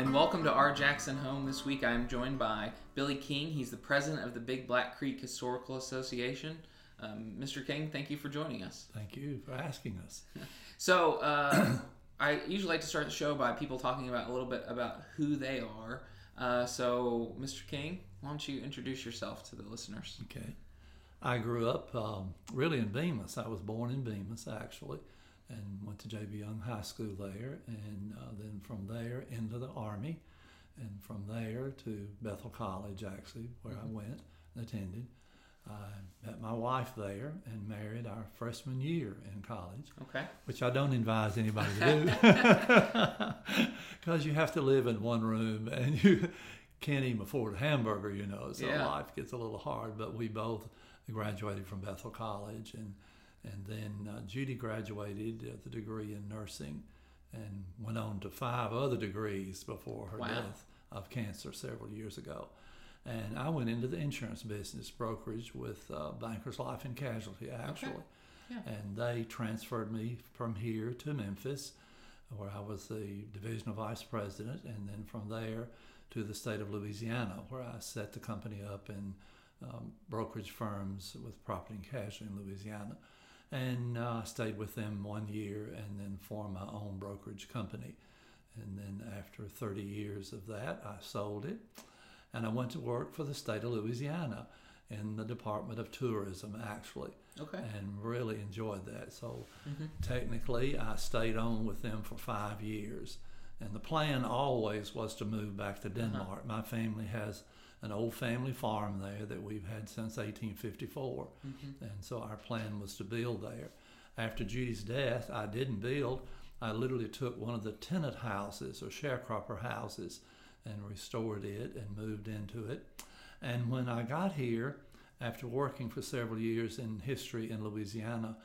and welcome to our Jackson home. This week I am joined by Billy King. He's the president of the Big Black Creek Historical Association. Um, Mr. King, thank you for joining us. Thank you for asking us. So, uh, I usually like to start the show by people talking about a little bit about who they are. Uh, so, Mr. King, why don't you introduce yourself to the listeners? Okay. I grew up um, really in Bemis. I was born in Bemis, actually, and went to J.B. Young High School there, and uh, then from there into the Army, and from there to Bethel College, actually, where I went and attended. I met my wife there and married our freshman year in college, Okay. which I don't advise anybody to do because you have to live in one room and you can't even afford a hamburger, you know, so Yeah. life gets a little hard. But we both graduated from Bethel College, and and then uh, Judy graduated with a degree in nursing, and went on to five other degrees before her Wow. death of cancer several years ago. And I went into the insurance business brokerage with uh, Bankers Life and Casualty, actually. Yeah. And they transferred me from here to Memphis, where I was the divisional vice president, and then from there to the state of Louisiana, where I set the company up in um, brokerage firms with property and casualty in Louisiana. And uh, I stayed with them one year and then formed my own brokerage company. And then after 30 years of that, I sold it. And I went to work for the state of Louisiana in the Department of Tourism, actually, Okay. and really enjoyed that. So Mhm. technically, I stayed on with them for five years. And the plan always was to move back to Denmark. My family has an old family farm there that we've had since 1854. Mhm. And so our plan was to build there. After Judy's death, I didn't build. I literally took one of the tenant houses or sharecropper houses and restored it and moved into it. And when I got here, after working for several years in history in Louisiana,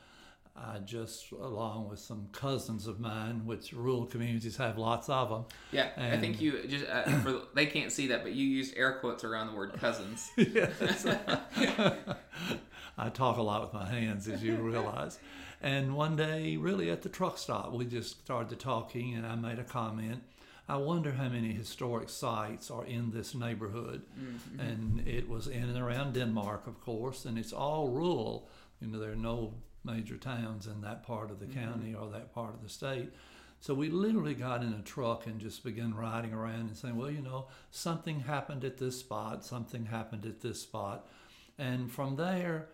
I just, along with some cousins of mine, which rural communities have lots of them, Yeah, I think you just uh, for they can't see that, but you used air quotes around the word cousins. yes. I talk a lot with my hands, as you realize. And one day, really at the truck stop, we just started talking, and I made a comment. I wonder how many historic sites are in this neighborhood. Mhm. And it was in and around Denmark, of course, and it's all rural. You know, there are no major towns in that part of the mm-hmm. county or that part of the state. So we literally got in a truck and just began riding around and saying, well, you know, something happened at this spot, something happened at this spot. And from there,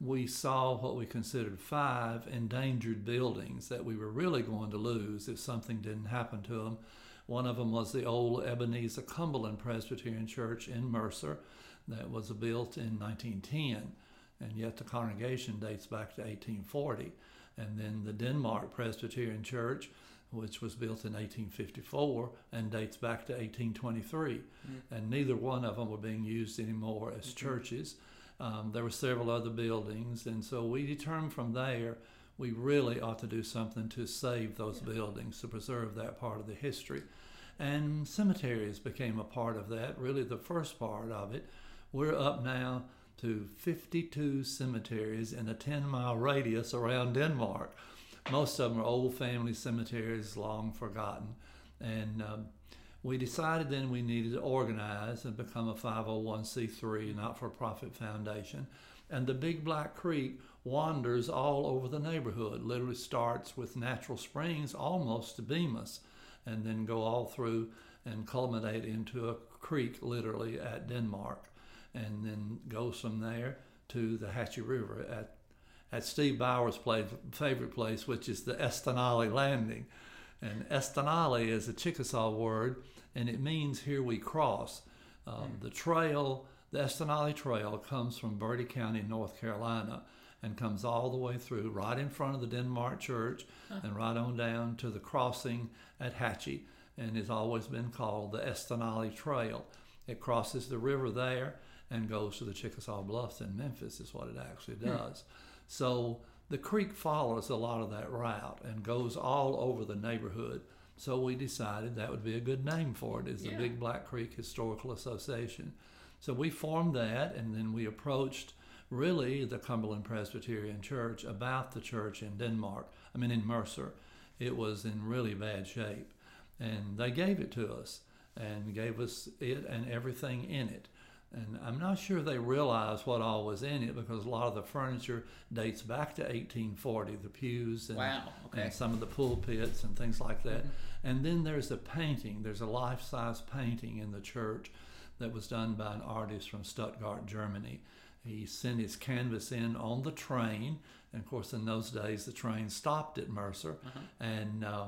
we saw what we considered five endangered buildings that we were really going to lose if something didn't happen to them. One of them was the old Ebenezer Cumberland Presbyterian Church in Mercer that was built in 1910, and yet the congregation dates back to 1840. And then the Denmark Presbyterian Church, which was built in 1854 and dates back to 1823. And neither one of them were being used anymore as churches. Um, there were several other buildings, and so we determined from there we really ought to do something to save those buildings, to preserve that part of the history. And cemeteries became a part of that, really the first part of it. We're up now to 52 cemeteries in a 10 mile radius around Denmark. Most of them are old family cemeteries, long forgotten. And um, we decided then we needed to organize and become a 501c3 not for profit foundation. And the Big Black Creek wanders all over the neighborhood, literally starts with Natural Springs almost to Bemis, and then go all through and culminate into a creek literally at Denmark, and then goes from there to the Hatchie River at at Steve Bauer's place, favorite place, which is the Estanaula Landing. And Estanaula is a Chickasaw word, and it means here we cross. Um, The trail, the Estanaula Trail, comes from Bertie County, North Carolina, and comes all the way through, right in front of the Denmark Church, and right on down to the crossing at Hatchie, and has always been called the Estanaula Trail. It crosses the river there and goes to the Chickasaw Bluffs in Memphis, is what it actually hmm. does. So the creek follows a lot of that route and goes all over the neighborhood. So we decided that would be a good name for it, is the Big Black Creek Historical Association. So we formed that, and then we approached really the Cumberland Presbyterian Church about the church in Denmark. I mean, in Mercer, it was in really bad shape, and they gave it to us. and gave us it and everything in it. And I'm not sure they realized what all was in it because a lot of the furniture dates back to 1840, the pews and, Wow, okay. and some of the pulpits and things like that. And then there's a painting, there's a life size painting in the church that was done by an artist from Stuttgart, Germany. He sent his canvas in on the train, and of course, in those days, the train stopped at Mercer and uh,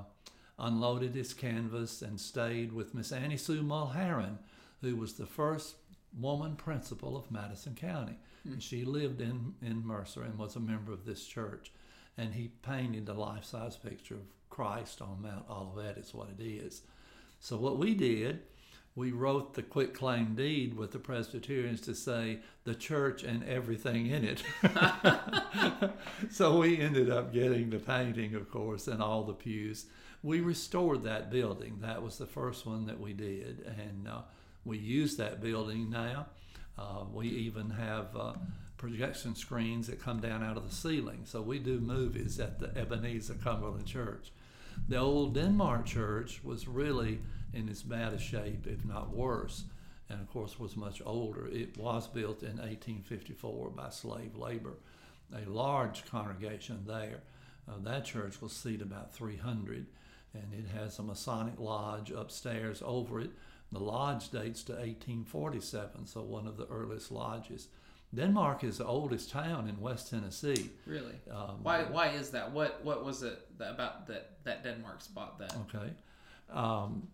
unloaded his canvas and stayed with Miss Annie Sue Mulherron, who was the first woman principal of Madison County. And she lived in, in Mercer and was a member of this church. And he painted a life size picture of Christ on Mount Olivet, is what it is. So, what we did, we wrote the quit claim deed with the Presbyterians to say the church and everything in it. so, we ended up getting the painting, of course, and all the pews. We restored that building. That was the first one that we did. And uh, we use that building now. Uh, we even have uh, projection screens that come down out of the ceiling. So we do movies at the Ebenezer Cumberland Church. The old Denmark church was really in as bad a shape, if not worse, and of course was much older. It was built in 1854 by slave labor. A large congregation there. Uh, that church will seat about 300, and it has a Masonic lodge upstairs over it. The lodge dates to 1847, so one of the earliest lodges. Denmark is the oldest town in West Tennessee. Really? Um, Why? Why is that? What? What was it about that that Denmark spot that? Okay. Um,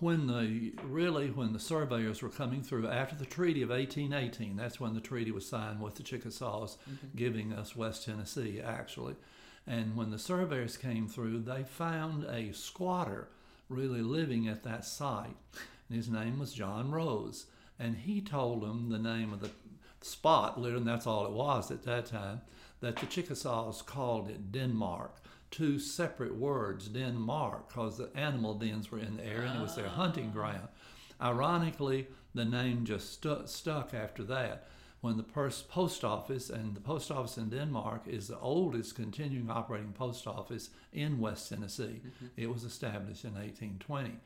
when the really when the surveyors were coming through after the treaty of 1818, that's when the treaty was signed with the Chickasaws, giving us West Tennessee actually. And when the surveyors came through, they found a squatter really living at that site. And his name was John Rose. And he told them the name of the spot, literally, and that's all it was at that time, that the Chickasaws called it Denmark. Two separate words, Denmark, because the animal dens were in the area and it was their ah. hunting ground. Ironically, the name just stu- stuck after that. When the pers- post office, and the post office in Denmark is the oldest continuing operating post office in West Tennessee. Mm-hmm. It was established in 1820.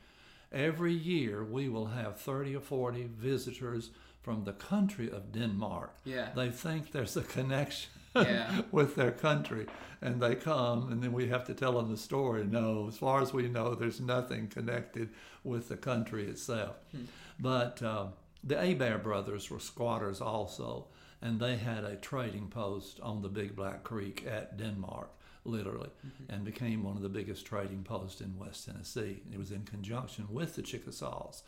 Every year we will have 30 or 40 visitors from the country of Denmark. Yeah. They think there's a connection Yeah. with their country and they come and then we have to tell them the story. No, as far as we know, there's nothing connected with the country itself. But uh, the Abair brothers were squatters also, and they had a trading post on the Big Black Creek at Denmark, literally, and became one of the biggest trading posts in West Tennessee. It was in conjunction with the Chickasaws.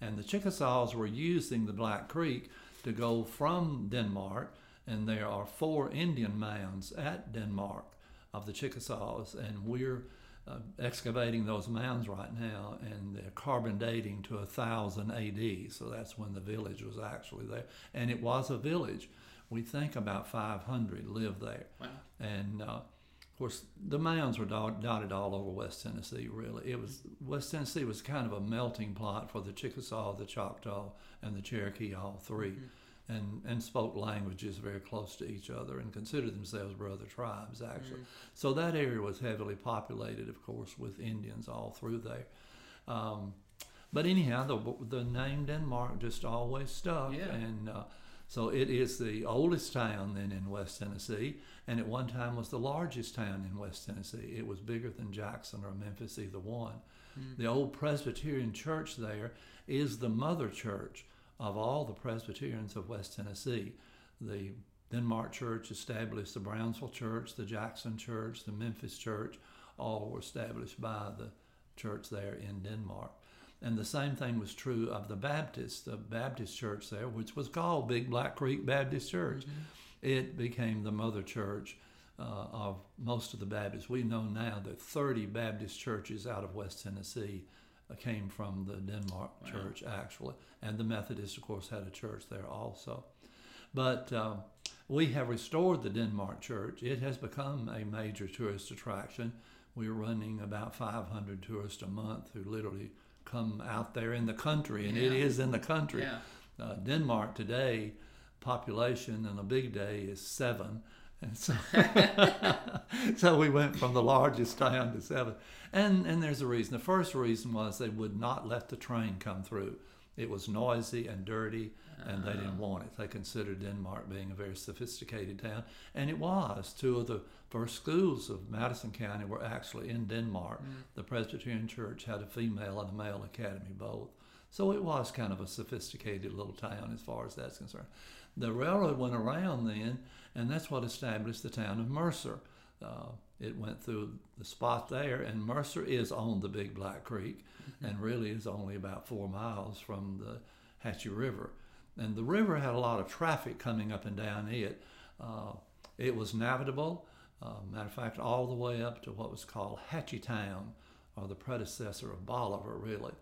And the Chickasaws were using the Black Creek to go from Denmark, and there are four Indian mounds at Denmark of the Chickasaws, and we're uh, excavating those mounds right now, and they're carbon dating to 1000 AD, so that's when the village was actually there. And it was a village. We think about 500 lived there. Wow. And uh, of course, the mounds were dotted all over West Tennessee. Really, it was West Tennessee was kind of a melting pot for the Chickasaw, the Choctaw, and the Cherokee, all 3 and and spoke languages very close to each other, and considered themselves brother tribes actually. So that area was heavily populated, of course, with Indians all through there. Um, but anyhow, the the name Denmark just always stuck, Yeah. and uh, so it is the oldest town then in West Tennessee, and at one time was the largest town in West Tennessee. It was bigger than Jackson or Memphis, either one. Hmm. The old Presbyterian church there is the mother church of all the Presbyterians of West Tennessee. The Denmark Church established the Brownsville Church, the Jackson Church, the Memphis Church, all were established by the church there in Denmark. And the same thing was true of the Baptist, the Baptist church there, which was called Big Black Creek Baptist Church. It became the mother church uh, of most of the Baptists. We know now that 30 Baptist churches out of West Tennessee uh, came from the Denmark church, actually. And the Methodists, of course, had a church there also. But uh, we have restored the Denmark church. It has become a major tourist attraction. We're running about 500 tourists a month who literally come out there in the country, and it Yeah. is in the country. Yeah. Uh, Denmark today, population on a big day is seven, And so, so we went from the largest town to seven. And, and there's a reason. The first reason was they would not let the train come through. It was noisy and dirty, and they didn't want it. They considered Denmark being a very sophisticated town, and it was. Two of the first schools of Madison County were actually in Denmark. The Presbyterian Church had a female and a male academy both. So it was kind of a sophisticated little town as far as that's concerned. The railroad went around then, and that's what established the town of Mercer. Uh, it went through the spot there, and Mercer is on the Big Black Creek, and really is only about four miles from the Hatchie River. And the river had a lot of traffic coming up and down it. Uh, it was navigable. Uh, matter of fact, all the way up to what was called Hatchie Town, or the predecessor of Bolivar, really.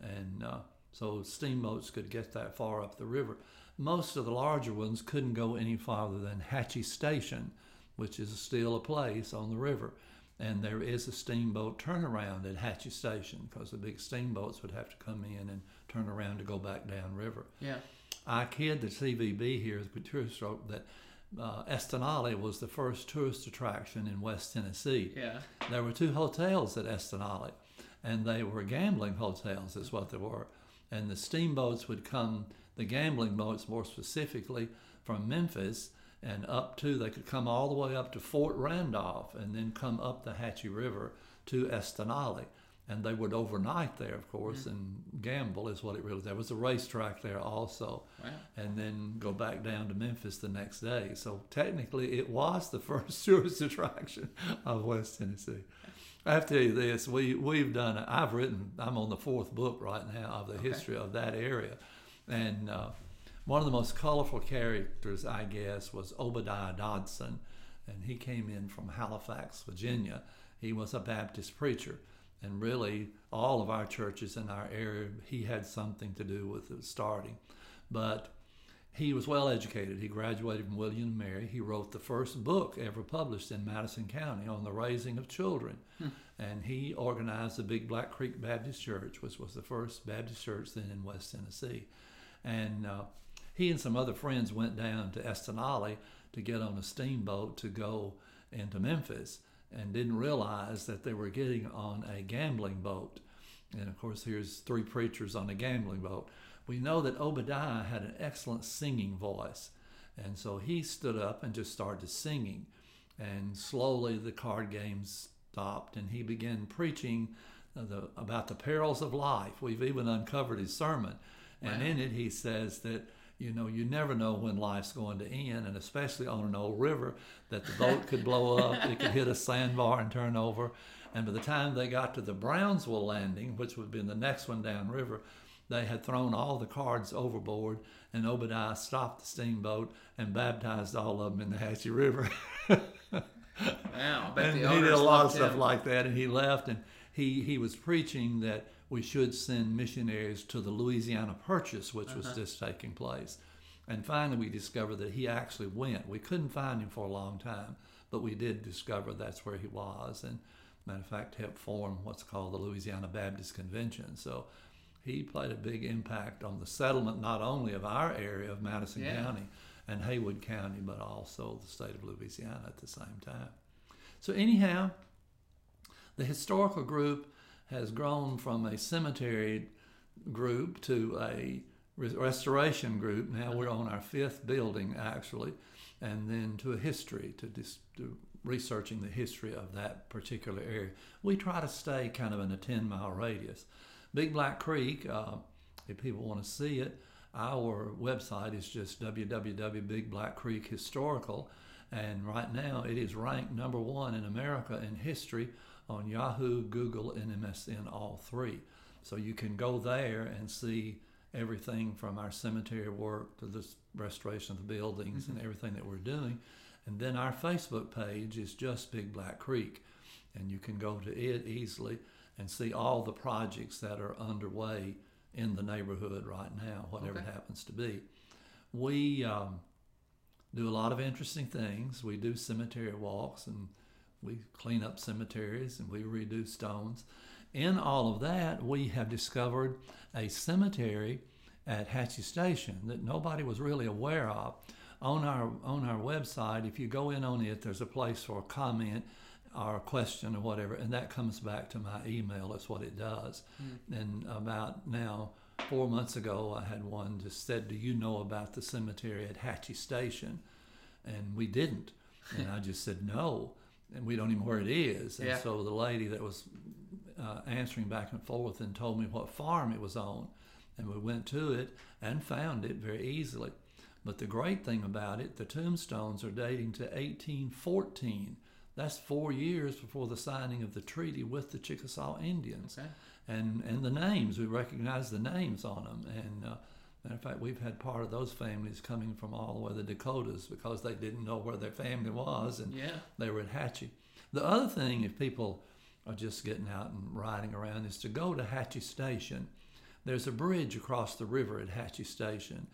And uh, so steamboats could get that far up the river. Most of the larger ones couldn't go any farther than Hatchie Station, which is still a place on the river. And there is a steamboat turnaround at Hatchie Station because the big steamboats would have to come in and turn around to go back downriver. Yeah. I kid the CVB here, the tourist route, that uh, Estanaula was the first tourist attraction in West Tennessee. Yeah. There were two hotels at Estanaula, and they were gambling hotels, is what they were. And the steamboats would come, the gambling boats more specifically, from Memphis and up to, they could come all the way up to Fort Randolph and then come up the Hatchie River to Estanaula. And they would overnight there, of course, and gamble is what it really. There was a racetrack there also, Wow. and then go back down to Memphis the next day. So technically, it was the first tourist attraction of West Tennessee. I have to tell you this: we we've done. I've written. I'm on the fourth book right now of the Okay. history of that area, and uh, one of the most colorful characters, I guess, was Obadiah Dodson, and he came in from Halifax, Virginia. He was a Baptist preacher, and really all of our churches in our area, he had something to do with the starting. But he was well educated. He graduated from William and Mary. He wrote the first book ever published in Madison County on the raising of children. And he organized the Big Black Creek Baptist Church, which was the first Baptist church then in West Tennessee. And uh, he and some other friends went down to Estanaula to get on a steamboat to go into Memphis and didn't realize that they were getting on a gambling boat. And of course, here's three preachers on a gambling boat. We know that Obadiah had an excellent singing voice. And so he stood up and just started singing. And slowly the card games stopped and he began preaching the, about the perils of life. We've even uncovered his sermon. And Wow. in it, he says that, you know, you never know when life's going to end, and especially on an old river, that the boat could blow up, it could hit a sandbar and turn over. And by the time they got to the Brownsville landing, which would have been the next one downriver, they had thrown all the cards overboard, and Obadiah stopped the steamboat and baptized all of them in the Hatchie River. Wow. I bet and the he did a lot of stuff him. like that, and he left, and he he was preaching that we should send missionaries to the Louisiana Purchase, which was Uh-huh. just taking place. And finally, we discovered that he actually went. We couldn't find him for a long time, but we did discover that's where he was, and matter of fact, helped form what's called the Louisiana Baptist Convention. So. He played a big impact on the settlement not only of our area of Madison Yeah. County and Haywood County, but also the state of Louisiana at the same time. So, anyhow, the historical group has grown from a cemetery group to a restoration group. Now we're on our fifth building, actually, and then to a history, to, dis- to researching the history of that particular area. We try to stay kind of in a 10 mile radius. Big Black Creek, uh, if people want to see it, our website is just www.bigblackcreekhistorical. And right now it is ranked number one in America in history on Yahoo, Google, and MSN, all three. So you can go there and see everything from our cemetery work to the restoration of the buildings and everything that we're doing. And then our Facebook page is just Big Black Creek. And you can go to it easily and see all the projects that are underway in the neighborhood right now, whatever Okay. it happens to be. We um, do a lot of interesting things. We do cemetery walks and we clean up cemeteries and we redo stones. In all of that, we have discovered a cemetery at Hatchie Station that nobody was really aware of. on our on our website, if you go in on it, there's a place for a comment or a question or whatever, and that comes back to my email. That's what it does. Mm. And about now, four months ago, I had one just said, "Do you know about the cemetery at Hatchie Station?" And we didn't. And I just said no, and we don't even know where it is. And Yeah. so the lady that was uh, answering back and forth and told me what farm it was on, and we went to it and found it very easily. But the great thing about it, the tombstones are dating to 1814. That's four years before the signing of the treaty with the Chickasaw Indians. Okay. And, and the names, we recognize the names on them. And uh, matter of fact, we've had part of those families coming from all over the Dakotas because they didn't know where their family was and Yeah. they were at Hatchie. The other thing, if people are just getting out and riding around, is to go to Hatchie Station. There's a bridge across the river at Hatchie Station.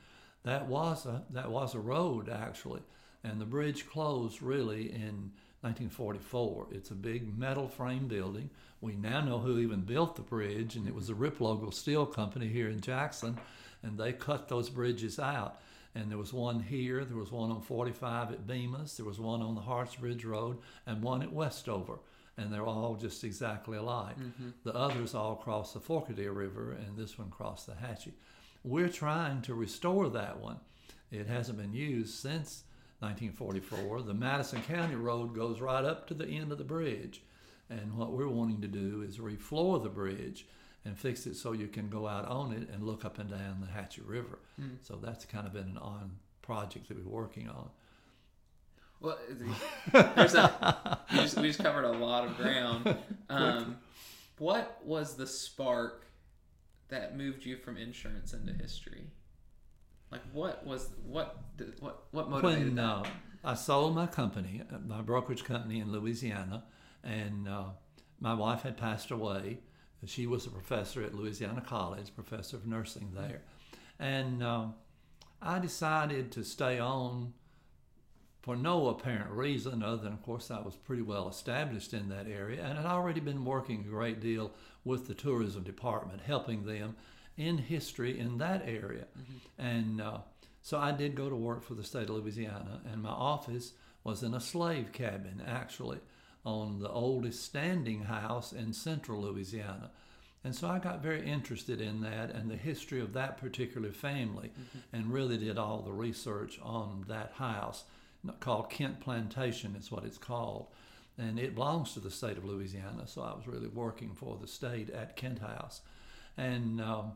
That was a that was a road actually, and the bridge closed really in 1944. It's a big metal frame building. We now know who even built the bridge, and it was the Riplogle Steel Company here in Jackson, and they cut those bridges out. And there was one here, there was one on 45 at Bemis, there was one on the Harts Bridge Road, and one at Westover. And they're all just exactly alike. Mm-hmm. The others all cross the Forked Deer River, and this one crossed the Hatchie. We're trying to restore that one. It hasn't been used since 1944. The Madison County Road goes right up to the end of the bridge. And what we're wanting to do is refloor the bridge and fix it so you can go out on it and look up and down the Hatchie River. So that's kind of been an on project that we're working on. Well, there's a, we, just, we just covered a lot of ground. Um, what was the spark that moved you from insurance into history? Like, what was what did, what what motivated when that? uh, I sold my company, uh, my brokerage company in Louisiana, and uh, my wife had passed away. She was a professor at Louisiana College, professor of nursing there, and um, I decided to stay on for no apparent reason other than, of course, I was pretty well established in that area and had already been working a great deal with the tourism department, helping them in history in that area. And uh, so I did go to work for the state of Louisiana, and my office was in a slave cabin, actually, on the oldest standing house in central Louisiana. And so I got very interested in that and the history of that particular family and really did all the research on that house called Kent Plantation is what it's called. And it belongs to the state of Louisiana, so I was really working for the state at Kent House. And um,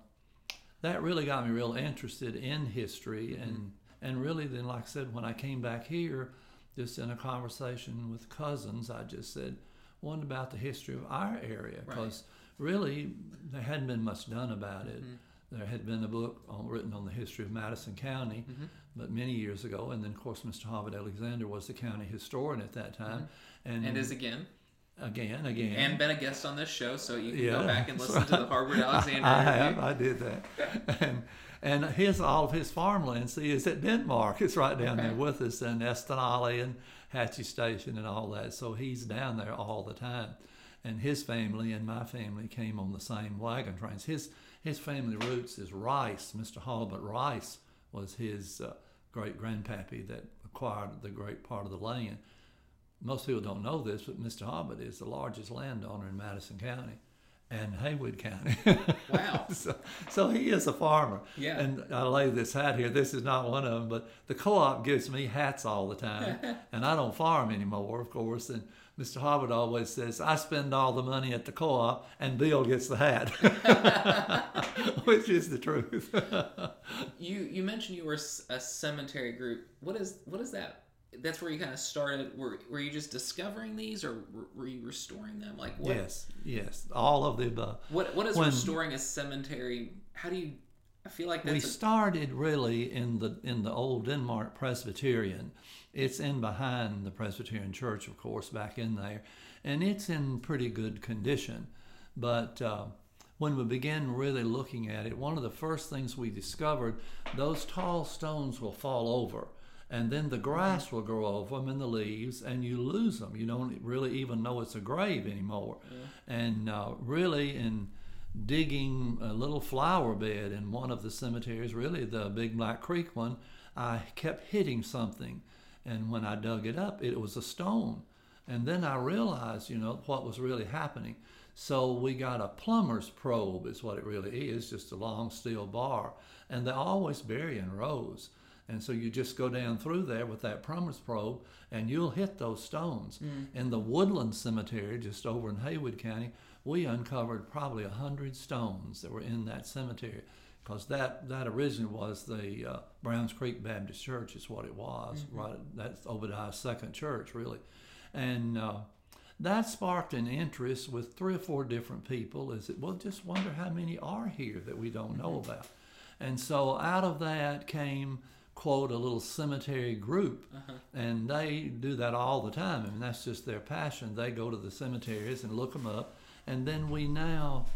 that really got me real interested in history and and really then like I said when I came back here just in a conversation with cousins I just said one about the history of our area? Because really there hadn't been much done about it. Mm-hmm. There had been a book on, written on the history of Madison County mm-hmm. but many years ago and then of course Mr. Harbert Alexander was the county historian at that time. Mm-hmm. And, and is again. Again again. And been a guest on this show, so you can Yeah, go back and listen to the Harbert Alexander I interview. have. I did that. And and his all of his farmland, see, is at Denmark. It's right down Okay. there with us in Estanaula and Hatchie Station and all that. So he's down there all the time. And his family and my family came on the same wagon trains. His his family roots is Rice. Mr. Halbert Rice was his uh, great grandpappy that acquired the great part of the land. Most people don't know this, but Mr. Harbert is the largest landowner in Madison County and Haywood County. Wow. so, so he is a farmer. Yeah. And I lay this hat here. This is not one of them, but the co-op gives me hats all the time, and I don't farm anymore, of course. And Mr. Harbert always says, "I spend all the money at the co-op, and Bill gets the hat," which is the truth. You you mentioned you were a cemetery group. What is what is that? That's where you kind of started. Were were you just discovering these, or were- were you restoring them? Like what? yes, yes, all of the above. What what is When- restoring a cemetery? How do you? I feel like we a, started really in the in the old Denmark Presbyterian. It's in behind the Presbyterian Church, of course, back in there, and it's in pretty good condition. But uh, when we began really looking at it, one of the first things we discovered, those tall stones will fall over. And then the grass will grow over them and the leaves, and you lose them. You don't really even know it's a grave anymore. And uh, really, in digging a little flower bed in one of the cemeteries, really the Big Black Creek one, I kept hitting something. And when I dug it up, it was a stone. And then I realized, you know, what was really happening. So we got a plumber's probe, is what it really is, just a long steel bar. And they always bury in rows. And so you just go down through there with that plumber's probe and you'll hit those stones. Mm. In the Woodland Cemetery, just over in Haywood County, we uncovered probably a hundred stones that were in that cemetery because that, that originally was the uh, Browns Creek Baptist Church is what it was. Mm-hmm. Right, that's Obadiah's second church, really, and uh, that sparked an interest with three or four different people. Is it well, just wonder how many are here that we don't know Mm-hmm. about, and so out of that came quote a little cemetery group Uh-huh. and they do that all the time. I mean that's just their passion. They go to the cemeteries and look them up. And then we now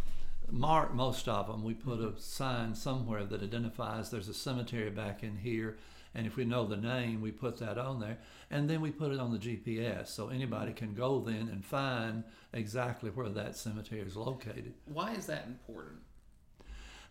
mark most of them we put a sign somewhere that identifies there's a cemetery back in here. And if we know the name we put that on there. And then we put it on the gps so anybody can go then and find exactly where that cemetery is located. Why is that important?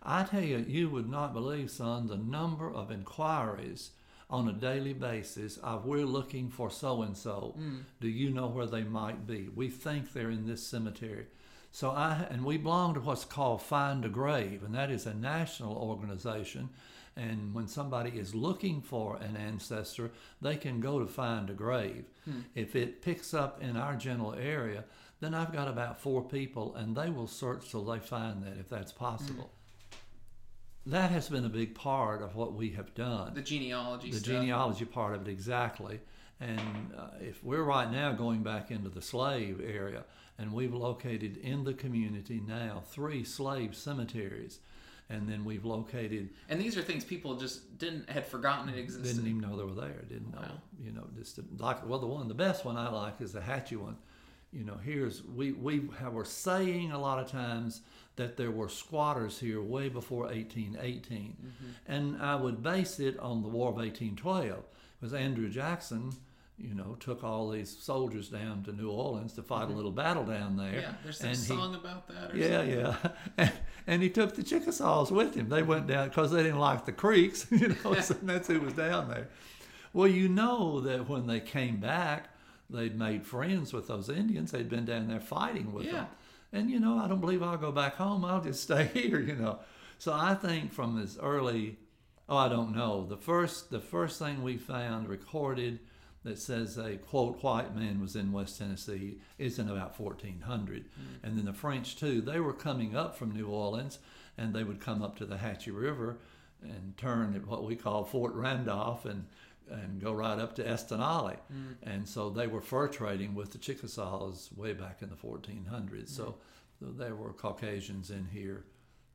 I tell you, you would not believe, son, the number of inquiries on a daily basis of we're looking for so and so. Do you know where they might be? We think they're in this cemetery. So I and we belong to what's called Find a Grave, and that is a national organization. And when somebody is looking for an ancestor, they can go to Find a Grave. Hmm. If it picks up in our general area, then I've got about four people, and they will search till they find that, if that's possible hmm. That has been a big part of what we have done. The genealogy The stuff. genealogy part of it, exactly. And uh, if we're right now going back into the slave area, and we've located in the community now three slave cemeteries, and then we've located and these are things people just didn't had forgotten it existed. didn't even know they were there. Didn't know. Wow. You know, just like well, the one, the best one I like is the Hatchie one. You know, here's we we have, were saying a lot of times that there were squatters here way before 1818, mm-hmm. and I would base it on the War of 1812 because Andrew Jackson. You know, took all these soldiers down to New Orleans to fight a mm-hmm. little battle down there. yeah, there's some and he- song about that. Or yeah, something. yeah. And, and he took the Chickasaws with him. They went down because they didn't like the creeks, you know, so that's who was down there. Well, you know that when they came back, they'd made friends with those Indians. They'd been down there fighting with Yeah. them. And, you know, I don't believe I'll go back home. I'll just stay here, you know. So I think from as early, oh, I don't know. The first, the first thing we found recorded that says a quote white man was in West Tennessee is in about 1400, hmm. and then the French too. They were coming up from New Orleans, and they would come up to the Hatchie River and turn at what we call Fort Randolph and and go right up to Estanaula, mm. and so they were fur trading with the Chickasaws way back in the 1400s. So, so there were Caucasians in here,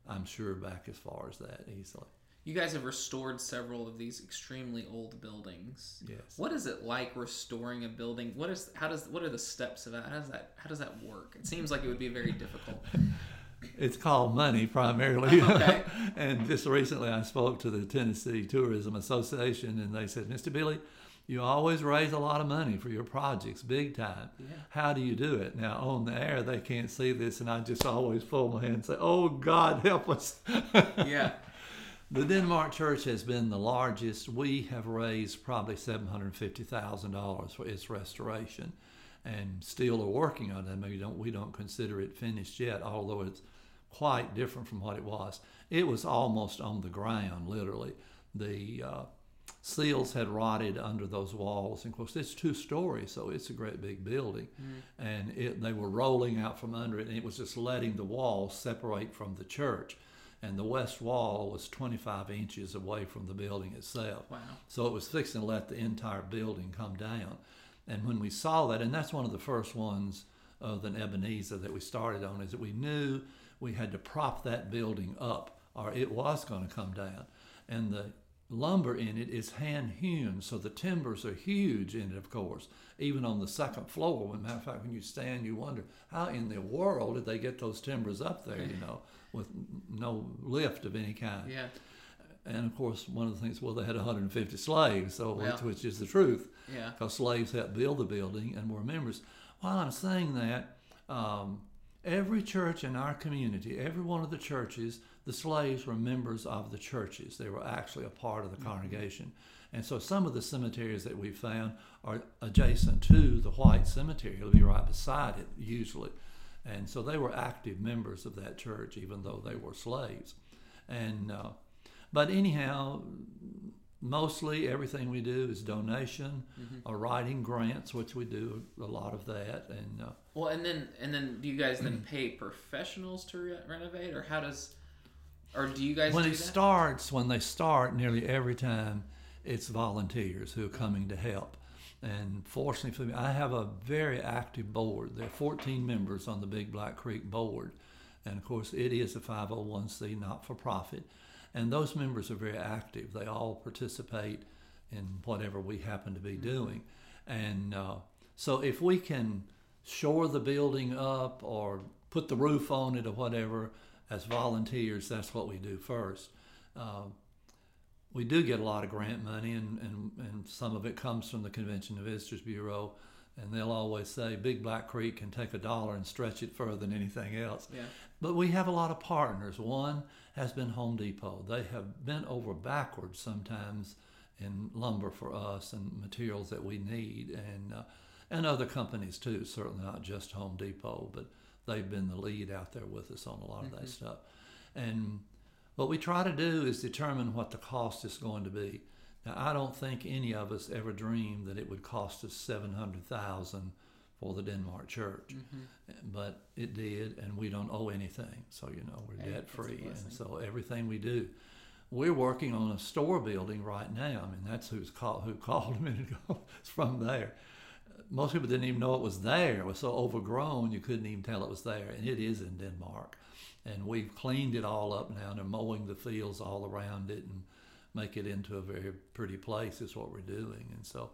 I'm sure back as far as that easily. You guys have restored several of these extremely old buildings. Yes. What is it like restoring a building? What is how does what are the steps of that? How does that how does that work? It seems like it would be very difficult. It's called money primarily. Oh, okay. and just recently I spoke to the Tennessee Tourism Association and they said, Mr. Billy, you always raise a lot of money for your projects, big time. How do you do it? Now, on the air, they can't see this, and I just always fold my hand and say, Oh, God, help us. Yeah. The Denmark Church has been the largest. We have raised probably $750,000 for its restoration and still are working on it. Maybe don't, we don't consider it finished yet, although it's quite different from what it was. It was almost on the ground, literally. The uh, seals had rotted under those walls. And of course, it's two stories, so it's a great big building. And it, they were rolling out from under it, and it was just letting the wall separate from the church and the west wall was 25 inches away from the building itself. Wow. So it was fixing to let the entire building come down. And when we saw that, and that's one of the first ones of the Ebenezer that we started on, is that we knew we had to prop that building up or it was going to come down. And the lumber in it is hand hewn, so the timbers are huge in it, of course, even on the second floor. When matter of fact, when you stand, you wonder how in the world did they get those timbers up there, you know, with no lift of any kind. Yeah. And of course, one of the things, well, they had 150 slaves, so which, which is the truth, Yeah. because slaves helped build the building and were members. While I'm saying that, um, every church in our community, every one of the churches, the slaves were members of the churches. They were actually a part of the congregation. And so some of the cemeteries that we found are adjacent to the white cemetery. It'll be right beside it, usually. And so they were active members of that church, even though they were slaves. And uh, but anyhow, mostly everything we do is donation or writing grants, which we do a lot of that. And uh, Well, and then and then do you guys then pay professionals to re- renovate, or how does, or do you guys when it that? starts, when they start, nearly every time, it's volunteers who are coming to help. And fortunately for me, I have a very active board. There are 14 members on the Big Black Creek board. And of course, it is a 501c, not for profit. And those members are very active. They all participate in whatever we happen to be doing. And uh, so if we can shore the building up or put the roof on it or whatever, as volunteers, that's what we do first. Uh, we do get a lot of grant money, and, and, and some of it comes from the Convention and Visitors Bureau. And they'll always say Big Black Creek can take a dollar and stretch it further than anything else. Yeah. But we have a lot of partners. One has been Home Depot. They have bent over backwards sometimes in lumber for us and materials that we need, and uh, and other companies too. Certainly not just Home Depot, but they've been the lead out there with us on a lot of that stuff. And what we try to do is determine what the cost is going to be. Now, I don't think any of us ever dreamed that it would cost us seven hundred thousand for the Denmark Church, but it did, and we don't owe anything. So you know we're debt free, and so everything we do. We're working on a store building right now. I mean, that's who's called who called a minute ago. It's from there. Most people didn't even know it was there. It was so overgrown you couldn't even tell it was there, and it is in Denmark. And we've cleaned it all up now. and They're mowing the fields all around it and make it into a very pretty place. Is what we're doing, and so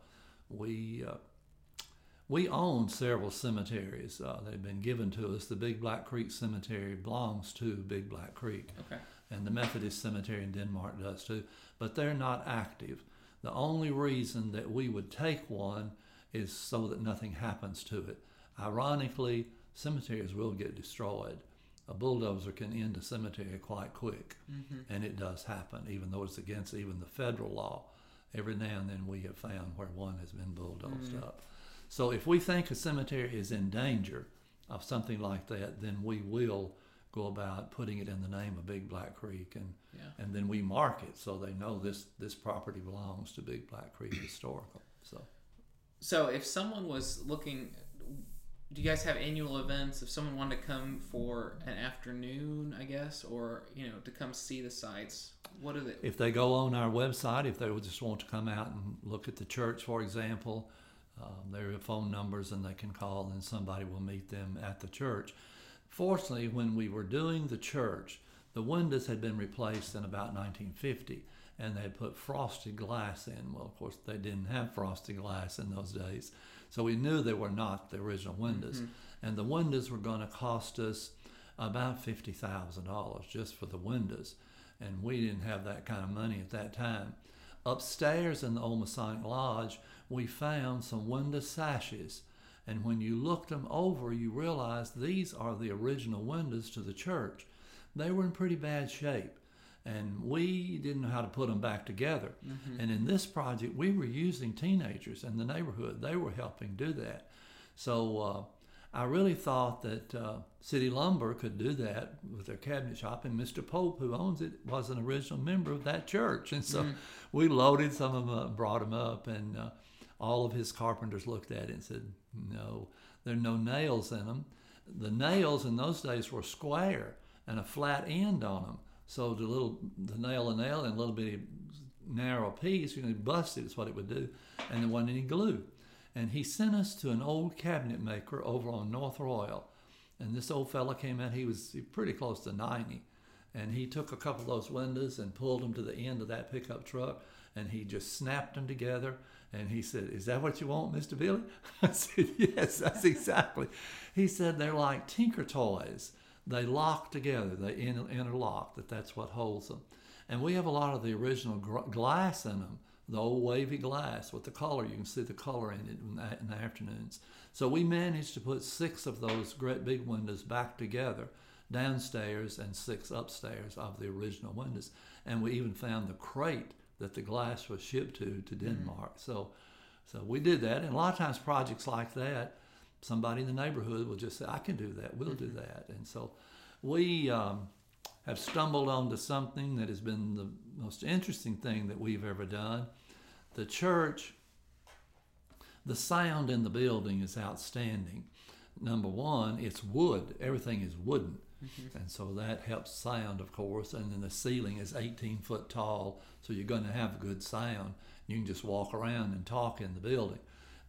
we. Uh, we own several cemeteries. Uh, they've been given to us. The Big Black Creek Cemetery belongs to Big Black Creek, Okay. and the Methodist Cemetery in Denmark does too. But they're not active. The only reason that we would take one is so that nothing happens to it. Ironically, cemeteries will get destroyed. A bulldozer can end a cemetery quite quick, mm-hmm. and it does happen, even though it's against even the federal law. Every now and then we have found where one has been bulldozed mm-hmm. up. So if we think a cemetery is in danger of something like that, then we will go about putting it in the name of Big Black Creek, and Yeah. and then we mark it so they know this this property belongs to Big Black Creek Historical. So So if someone was looking, do you guys have annual events? If someone wanted to come for an afternoon, I guess, or you know, to come see the sites, what are they? if they go on our website, if they would just want to come out and look at the church, for example, um, there are phone numbers and they can call and somebody will meet them at the church. Fortunately, when we were doing the church, the windows had been replaced in about 1950 and they had put frosted glass in. Well, of course, they didn't have frosted glass in those days. So we knew they were not the original windows. Mm-hmm. And the windows were going to cost us about $50,000 just for the windows. And we didn't have that kind of money at that time. Upstairs in the Old Masonic Lodge, we found some window sashes. And when you looked them over, you realized these are the original windows to the church. They were in pretty bad shape. And we didn't know how to put them back together. And in this project, we were using teenagers in the neighborhood. They were helping do that. So uh, I really thought that uh, City Lumber could do that with their cabinet shop, and Mr. Pope, who owns it, was an original member of that church, and so we loaded some of them up, brought them up, and uh, all of his carpenters looked at it and said, "No, there are no nails in them. The nails in those days were square and a flat end on them, so the little the nail and nail and a little bitty narrow piece, you know, busted is what it would do, and there wasn't any glue." And he sent us to an old cabinet maker over on North Royal. And this old fella came in, he was pretty close to 90. And he took a couple of those windows and pulled them to the end of that pickup truck and he just snapped them together. And he said, Is that what you want, Mr. Billy? I said, Yes, that's exactly. He said, They're like tinker toys. They lock together, they inter- interlock, that that's what holds them. And we have a lot of the original gr- glass in them the old wavy glass with the color. You can see the color in it in the, in the afternoons. So we managed to put six of those great big windows back together downstairs and six upstairs of the original windows. And we even found the crate that the glass was shipped to to mm-hmm. Denmark. So, so we did that. And a lot of times projects like that, somebody in the neighborhood will just say, "I can do that. We'll do that." And so, we um, have stumbled onto something that has been the most interesting thing that we've ever done. The church, the sound in the building is outstanding. Number one, it's wood. Everything is wooden. And so that helps sound, of course. And then the ceiling is 18 foot tall, so you're going to have good sound. You can just walk around and talk in the building.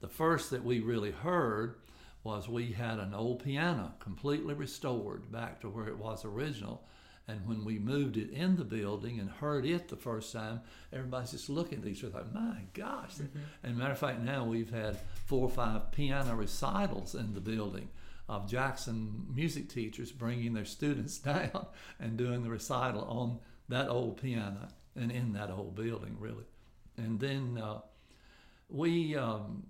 The first that we really heard was we had an old piano completely restored back to where it was original. And when we moved it in the building and heard it the first time, everybody's just looking at each other like, my gosh. And matter of fact, now we've had four or five piano recitals in the building of Jackson music teachers bringing their students down and doing the recital on that old piano and in that old building, really. And then uh, we, um,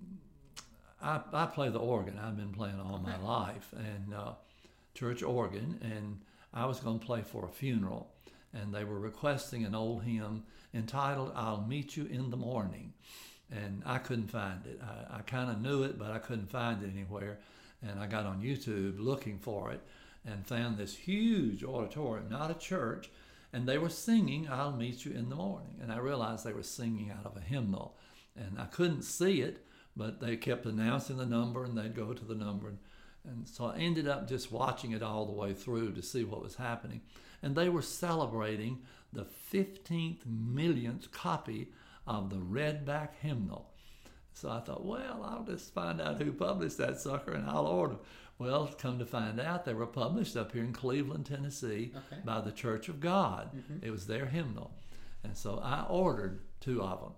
I, I play the organ. I've been playing all my life, and uh, church organ, and I was going to play for a funeral, and they were requesting an old hymn entitled "I'll Meet You in the Morning." And I couldn't find it. I, I kind of knew it, but I couldn't find it anywhere and I got on YouTube looking for it and found this huge auditorium, not a church, and they were singing I'll Meet You in the Morning. And I realized they were singing out of a hymnal. And I couldn't see it, but they kept announcing the number and they'd go to the number. And, and so I ended up just watching it all the way through to see what was happening. And they were celebrating the 15th millionth copy of the Redback hymnal. So I thought, well, I'll just find out who published that sucker and I'll order. Well, come to find out, they were published up here in Cleveland, Tennessee Okay. by the Church of God. Mm-hmm. It was their hymnal. And so I ordered two of them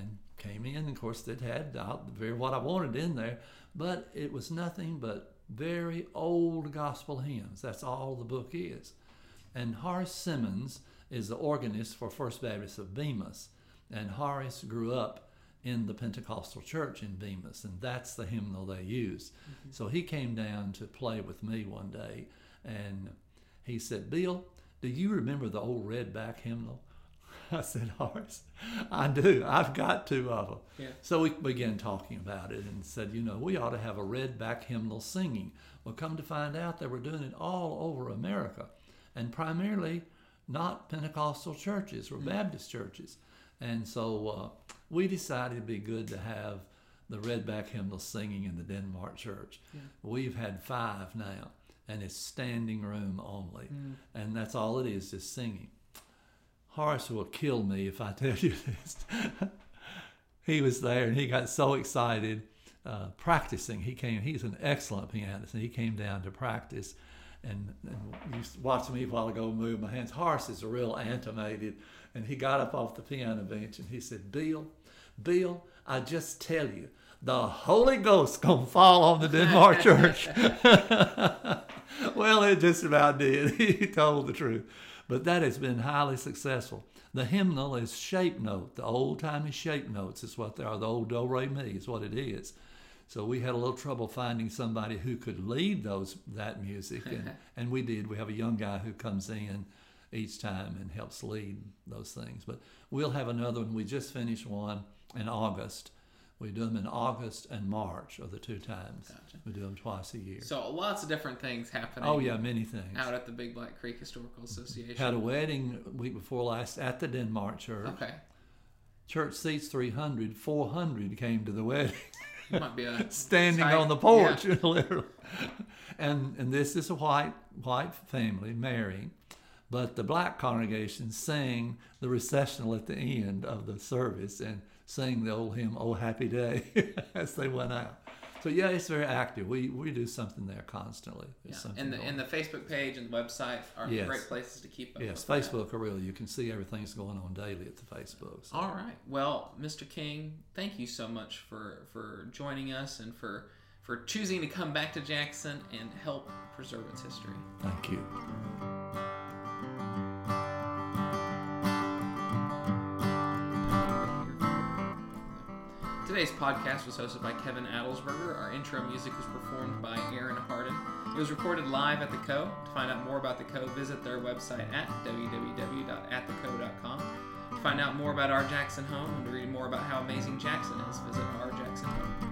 and came in. Of course, it had out very what I wanted in there, but it was nothing but very old gospel hymns. That's all the book is. And Horace Simmons is the organist for First Baptist of Bemis. And Horace grew up in the Pentecostal church in Bemis, and that's the hymnal they use. Mm-hmm. So he came down to play with me one day, and he said, Bill, do you remember the old redback hymnal? I said, Horace, I do. I've got two of them. Yeah. So we began talking about it and said, you know, we ought to have a redback hymnal singing. Well, come to find out, they were doing it all over America, and primarily not Pentecostal churches or Baptist churches. And so uh, we decided it'd be good to have the redback hymnal singing in the Denmark church. We've had five now, and it's standing room only, and that's all it is, just singing. Horace will kill me if I tell you this. he was there and he got so excited uh, practicing. He came. He's an excellent pianist, and he came down to practice. And, and you watched me a while ago move my hands. Horace is a real animated, and he got up off the piano bench and he said, "Bill, Bill, I just tell you, the Holy Ghost gonna fall on the Denmark church." well, it just about did. he told the truth. But that has been highly successful. The hymnal is shape note. The old timey shape notes is what they are. The old do re mi is what it is. So we had a little trouble finding somebody who could lead those that music, and, and we did. We have a young guy who comes in each time and helps lead those things. But we'll have another one. We just finished one in August. We do them in August and March are the two times. Gotcha. We do them twice a year. So lots of different things happening. Oh yeah, many things. Out at the Big Black Creek Historical Association. Had a wedding week before last at the Denmark church. okay. Church seats 300, 400 came to the wedding, Might be a standing tight- on the porch, literally. And and this is a white white family marrying, but the black congregation sang the recessional at the end of the service and sang the old hymn "Oh Happy Day" as they went out. So yeah, it's very active. We we do something there constantly. There's Yeah. something And the going and the Facebook page and the website are Yes. great places to keep up. Yes, that. Facebook are really. You can see everything's going on daily at the Facebook. So. All right. Well, Mr. King, thank you so much for for joining us and for for choosing to come back to Jackson and help preserve its history. Thank you. Today's podcast was hosted by Kevin Adelsberger. Our intro music was performed by Aaron Harden. It was recorded live at The Co. To find out more about The Co, visit their website at www.attheco.com. To find out more about Our Jackson Home and to read more about how amazing Jackson is, visit ourjacksonhome.com.